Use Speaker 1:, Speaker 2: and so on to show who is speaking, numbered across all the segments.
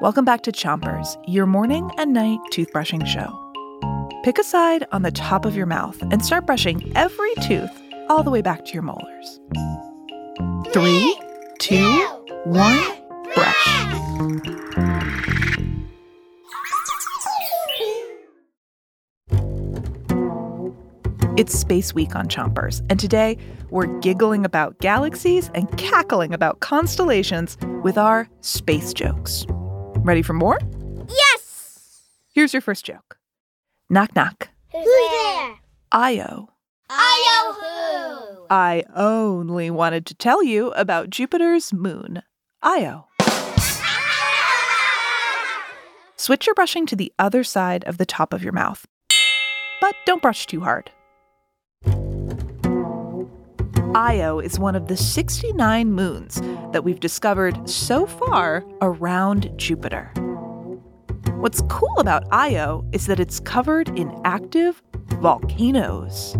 Speaker 1: Welcome back to Chompers, your morning and night toothbrushing show. Pick a side on the top of your mouth and start brushing every tooth all the way back to your molars. Three, two, one, brush. It's Space Week on Chompers, and today we're giggling about galaxies and cackling about constellations with our space jokes. Ready for more?
Speaker 2: Yes!
Speaker 1: Here's your first joke Knock, knock.
Speaker 2: Who's there?
Speaker 1: Io.
Speaker 2: Io who?
Speaker 1: I only wanted to tell you about Jupiter's moon, Io. Switch your brushing to the other side of the top of your mouth. But don't brush too hard. Io is one of the 69 moons that we've discovered so far around Jupiter. What's cool about Io is that it's covered in active volcanoes.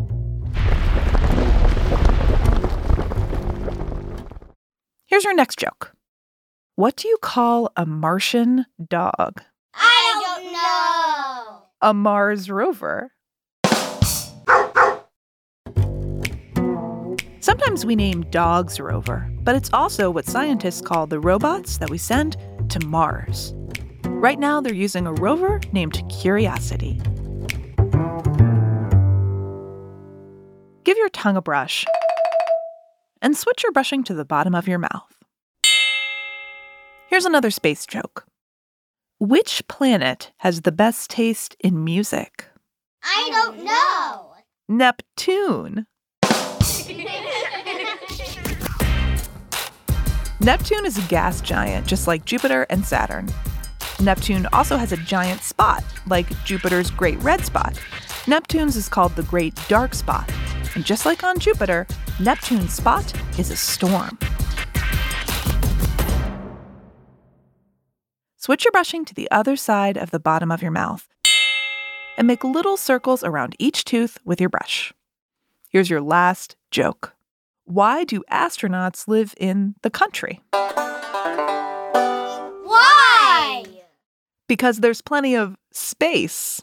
Speaker 1: Here's your next joke. What do you call a Martian dog?
Speaker 2: I don't know.
Speaker 1: A Mars rover. Sometimes we name dogs rover, but it's also what scientists call the robots that we send to Mars. Right now, they're using a rover named Curiosity. Give your tongue a brush and switch your brushing to the bottom of your mouth. Here's another space joke. Which planet has the best taste in music?
Speaker 2: I don't know.
Speaker 1: Neptune. Neptune is a gas giant, just like Jupiter and Saturn. Neptune also has a giant spot, like Jupiter's Great Red Spot. Neptune's is called the Great Dark Spot. And just like on Jupiter, Neptune's spot is a storm. Switch your brushing to the other side of the bottom of your mouth and make little circles around each tooth with your brush. Here's your last joke. Why do astronauts live in the country?
Speaker 2: Why?
Speaker 1: Because there's plenty of space.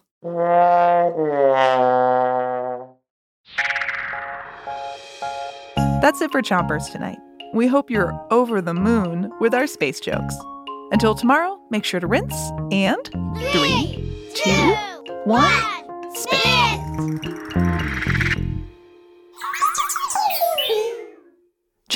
Speaker 1: That's it for Chompers tonight. We hope you're over the moon with our space jokes. Until tomorrow, make sure to rinse and three, two, one,